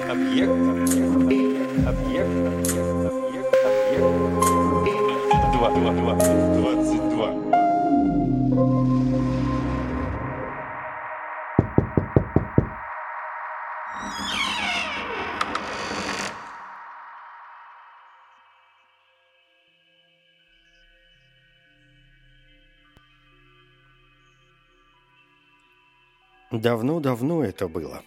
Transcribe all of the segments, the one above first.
Объект, объект, объект, объект. Два, два, два, двадцать два. Давно-давно это было.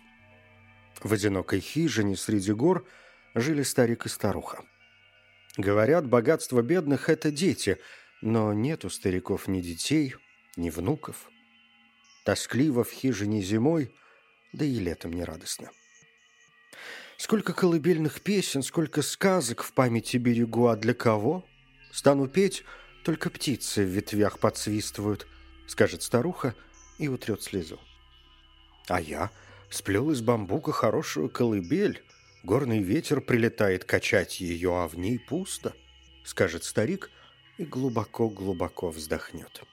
В одинокой хижине среди гор жили старик и старуха. Говорят, богатство бедных – это дети, но нет у стариков ни детей, ни внуков. Тоскливо в хижине зимой, да и летом не радостно. Сколько колыбельных песен, сколько сказок в памяти берегу, а для кого? Стану петь, только птицы в ветвях подсвистывают, скажет старуха и утрет слезу. А я сплел из бамбука хорошую колыбель. Горный ветер прилетает качать ее, а в ней пусто, скажет старик и глубоко-глубоко вздохнет.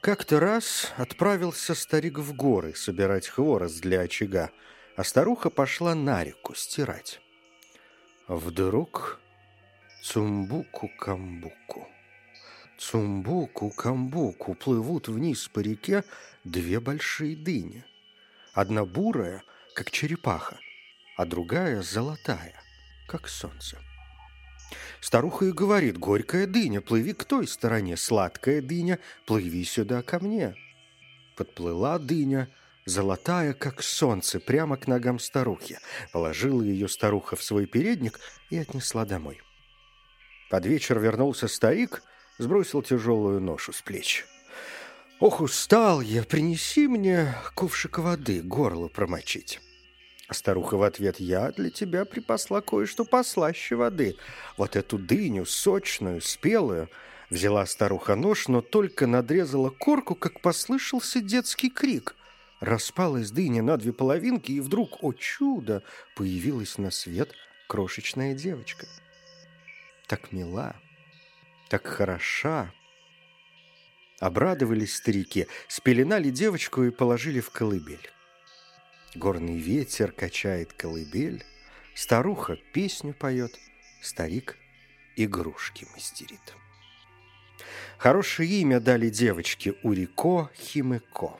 Как-то раз отправился старик в горы собирать хворост для очага, а старуха пошла на реку стирать. Вдруг цумбуку-камбуку, цумбуку-камбуку плывут вниз по реке две большие дыни. Одна бурая, как черепаха, а другая золотая, как солнце. Старуха и говорит, горькая дыня, плыви к той стороне, сладкая дыня, плыви сюда ко мне. Подплыла дыня, золотая, как солнце, прямо к ногам старухи. Положила ее старуха в свой передник и отнесла домой. Под вечер вернулся старик, сбросил тяжелую ношу с плеч. «Ох, устал я, принеси мне ковшик воды, горло промочить». Старуха в ответ, «Я для тебя припасла кое-что послаще воды. Вот эту дыню, сочную, спелую». Взяла старуха нож, но только надрезала корку, как послышался детский крик. Распалась дыня на две половинки, и вдруг, о чудо, появилась на свет крошечная девочка. Так мила, так хороша, Обрадовались старики, спеленали девочку и положили в колыбель. Горный ветер качает колыбель, старуха песню поет, старик игрушки мастерит. Хорошее имя дали девочке Урико Химеко.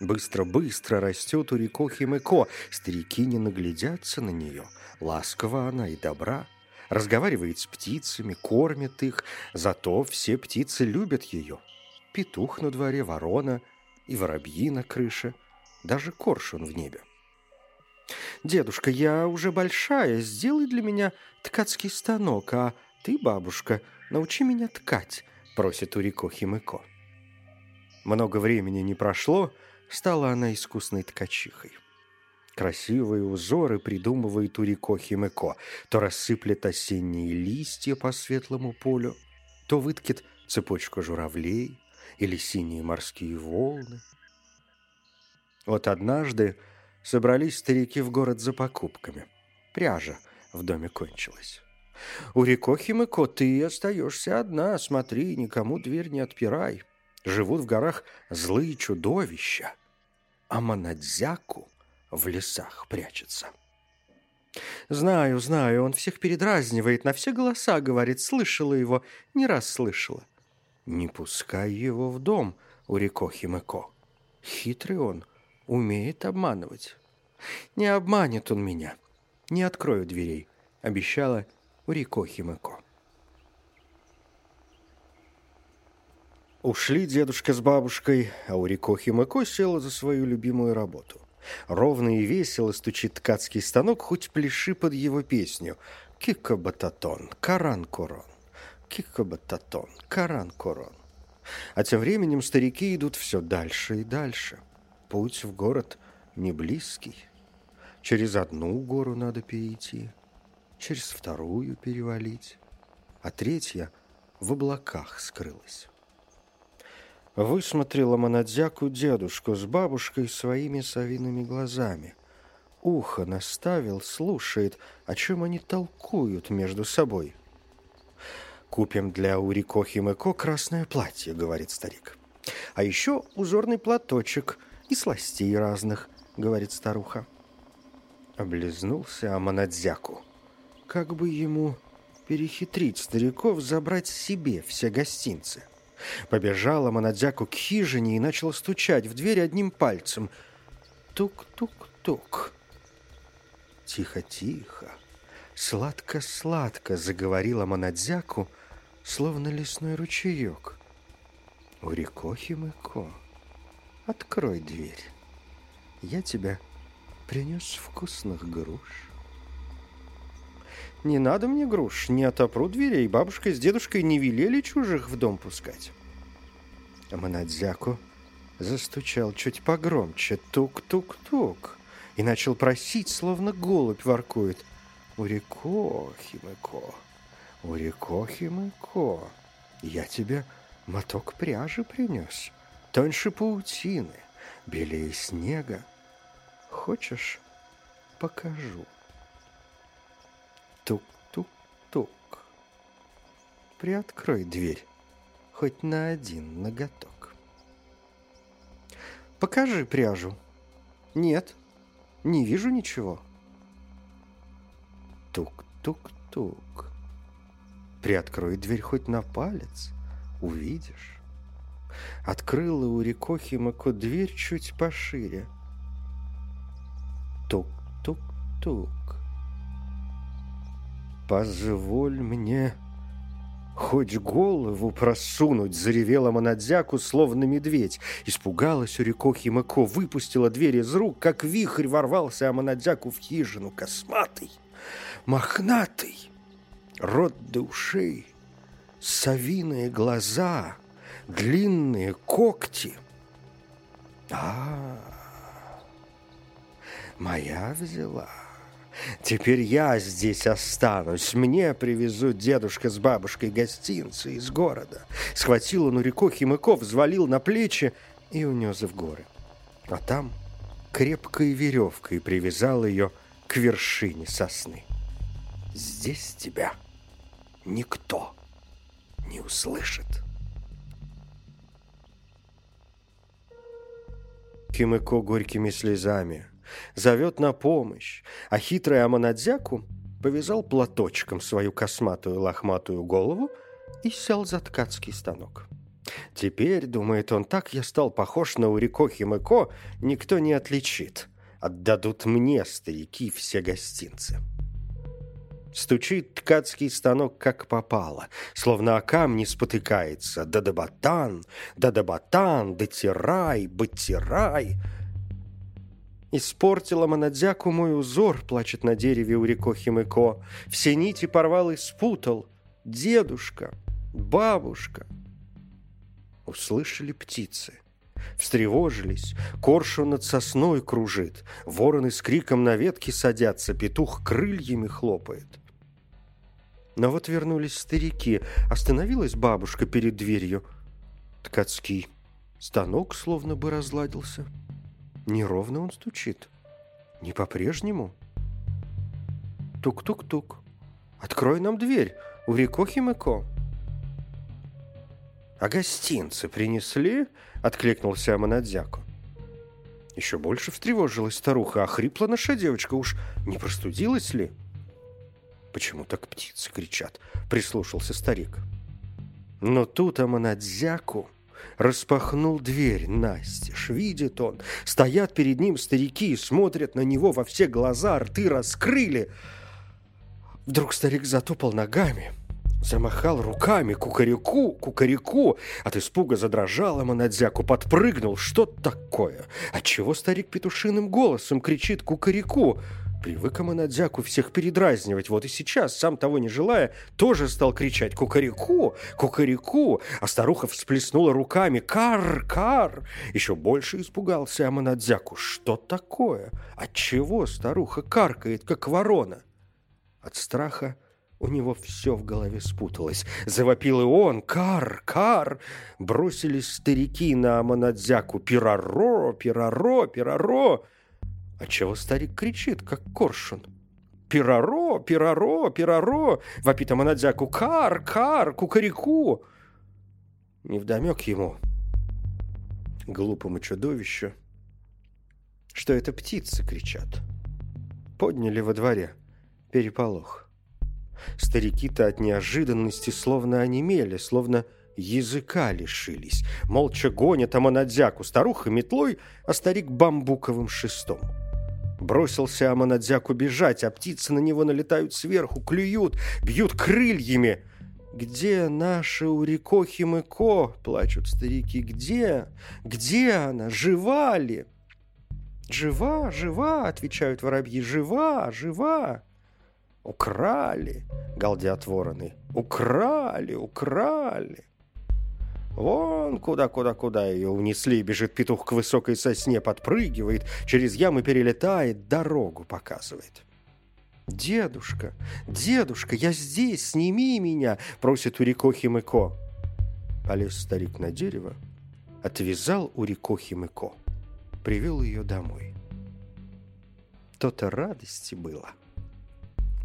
Быстро-быстро растет Урико Химеко, старики не наглядятся на нее, ласкова она и добра. Разговаривает с птицами, кормит их, зато все птицы любят ее – петух на дворе, ворона и воробьи на крыше, даже коршун в небе. «Дедушка, я уже большая, сделай для меня ткацкий станок, а ты, бабушка, научи меня ткать», — просит Урико Химыко. Много времени не прошло, стала она искусной ткачихой. Красивые узоры придумывает Урико Химыко, то рассыплет осенние листья по светлому полю, то выткет цепочку журавлей, или синие морские волны. Вот однажды собрались старики в город за покупками. Пряжа в доме кончилась. У Мыко ты остаешься одна, смотри, никому дверь не отпирай. Живут в горах злые чудовища, а Манадзяку в лесах прячется. Знаю, знаю, он всех передразнивает, на все голоса говорит, слышала его, не раз слышала. Не пускай его в дом, Урико Химеко. Хитрый он, умеет обманывать. Не обманет он меня. Не открою дверей, обещала Урико Химеко. Ушли дедушка с бабушкой, а Урико Химеко села за свою любимую работу. Ровно и весело стучит ткацкий станок, хоть пляши под его песню. Кика-бататон, каран-корон. Кикобататон, Каран-Корон. А тем временем старики идут все дальше и дальше. Путь в город не близкий. Через одну гору надо перейти, через вторую перевалить, а третья в облаках скрылась. Высмотрела Монадзяку дедушку с бабушкой своими совиными глазами. Ухо наставил, слушает, о чем они толкуют между собой – «Купим для Урико Химеко красное платье», — говорит старик. «А еще узорный платочек и сластей разных», — говорит старуха. Облизнулся Аманадзяку. Как бы ему перехитрить стариков, забрать себе все гостинцы? Побежал Аманадзяку к хижине и начал стучать в дверь одним пальцем. Тук-тук-тук. Тихо-тихо, сладко-сладко заговорила Аманадзяку, словно лесной ручеек. Урикохи-мыко, открой дверь. Я тебя принес вкусных груш. Не надо мне груш, не отопру дверей. Бабушка с дедушкой не велели чужих в дом пускать. Манадзяку застучал чуть погромче. Тук-тук-тук. И начал просить, словно голубь воркует. Урико, Химыко, Урико, Химыко, я тебе моток пряжи принес, тоньше паутины, белее снега. Хочешь, покажу. Тук-тук-тук. Приоткрой дверь, хоть на один ноготок. Покажи пряжу. Нет, не вижу ничего. Тук-тук-тук. Приоткрой дверь хоть на палец, увидишь. Открыла у Рикохи Мако дверь чуть пошире. Тук-тук-тук. «Позволь мне хоть голову просунуть!» Заревела Монадзяку, словно медведь. Испугалась Урико Химако, выпустила дверь из рук, как вихрь ворвался Аманадзяку в хижину. Косматый, мохнатый, рот до ушей, совиные глаза, длинные когти. А, моя взяла. Теперь я здесь останусь. Мне привезут дедушка с бабушкой гостинцы из города. Схватил он у реку Химыков, взвалил на плечи и унес в горы. А там крепкой веревкой привязал ее к вершине сосны. Здесь тебя никто не услышит. Кимыко горькими слезами – зовет на помощь, а хитрый Аманадзяку повязал платочком свою косматую лохматую голову и сел за ткацкий станок. Теперь, думает он, так я стал похож на Урико Химыко, никто не отличит. Отдадут мне, старики, все гостинцы. Стучит ткацкий станок, как попало, словно о камни спотыкается. Да-да-батан, да-да-батан, да-тирай, батирай. Испортила Манадзяку мой узор, плачет на дереве у реко Химыко. Все нити порвал и спутал. Дедушка, бабушка. Услышали птицы. Встревожились, коршу над сосной кружит, вороны с криком на ветке садятся, петух крыльями хлопает. Но вот вернулись старики, остановилась бабушка перед дверью. Ткацкий станок словно бы разладился. Неровно он стучит. Не по-прежнему. Тук-тук-тук. Открой нам дверь, Урико Химыко. А гостинцы принесли? Откликнулся Аманадзяку. Еще больше встревожилась старуха, а хрипла наша девочка. Уж не простудилась ли? Почему так птицы кричат? Прислушался старик. Но тут Аманадзяку распахнул дверь настежь. Видит он, стоят перед ним старики, смотрят на него во все глаза, рты раскрыли. Вдруг старик затопал ногами, замахал руками, кукареку, кукареку. От испуга задрожал Аманадзяку, подпрыгнул. Что такое? Отчего старик петушиным голосом кричит кукареку? Привык Аманадзяку всех передразнивать. Вот и сейчас, сам того не желая, тоже стал кричать «Кукареку! Кукареку!» А старуха всплеснула руками «Кар! Кар!» Еще больше испугался Аманадзяку. Что такое? Отчего старуха каркает, как ворона? От страха у него все в голове спуталось. Завопил и он «Кар! Кар!» Бросились старики на Аманадзяку «Пираро! Пираро! Пираро!» Отчего старик кричит, как коршун? «Пираро! Пираро! Пираро!» — вопит Аманадзяку. «Кар! Кар! Кукареку!» Невдомек ему, глупому чудовищу, что это птицы кричат. подняли во дворе переполох. Старики-то от неожиданности словно онемели, словно языка лишились. Молча гонят Аманадзяку старуха метлой, а старик бамбуковым шестом. Бросился Аманадзяку бежать, а птицы на него налетают сверху, клюют, бьют крыльями. «Где наша Урико Химыко?» – плачут старики. «Где? Где она? Жива ли?» «Жива, жива!» – отвечают воробьи. «Жива, жива!» «Украли!» – галдят вороны. «Украли, украли!» Вон куда-куда-куда ее унесли, бежит петух к высокой сосне, подпрыгивает, через ямы перелетает, дорогу показывает. «Дедушка, дедушка, я здесь, сними меня!» — просит Урико Химыко. Полез старик на дерево, отвязал Урико Химыко, привел ее домой. То-то радости было.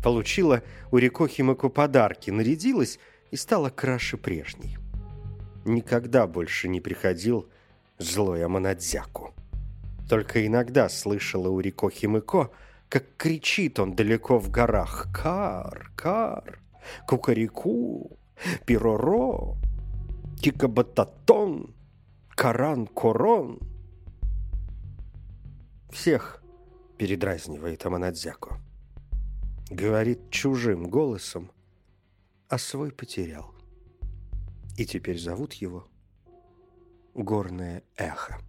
Получила Урико Химыко подарки, нарядилась и стала краше прежней никогда больше не приходил злой Аманадзяку. Только иногда слышала у Рико Химыко, как кричит он далеко в горах «Кар! Кар! Кукарику! Пироро! Кикабататон! Каран-корон!» Всех передразнивает Аманадзяку. Говорит чужим голосом, а свой потерял и теперь зовут его Горное эхо.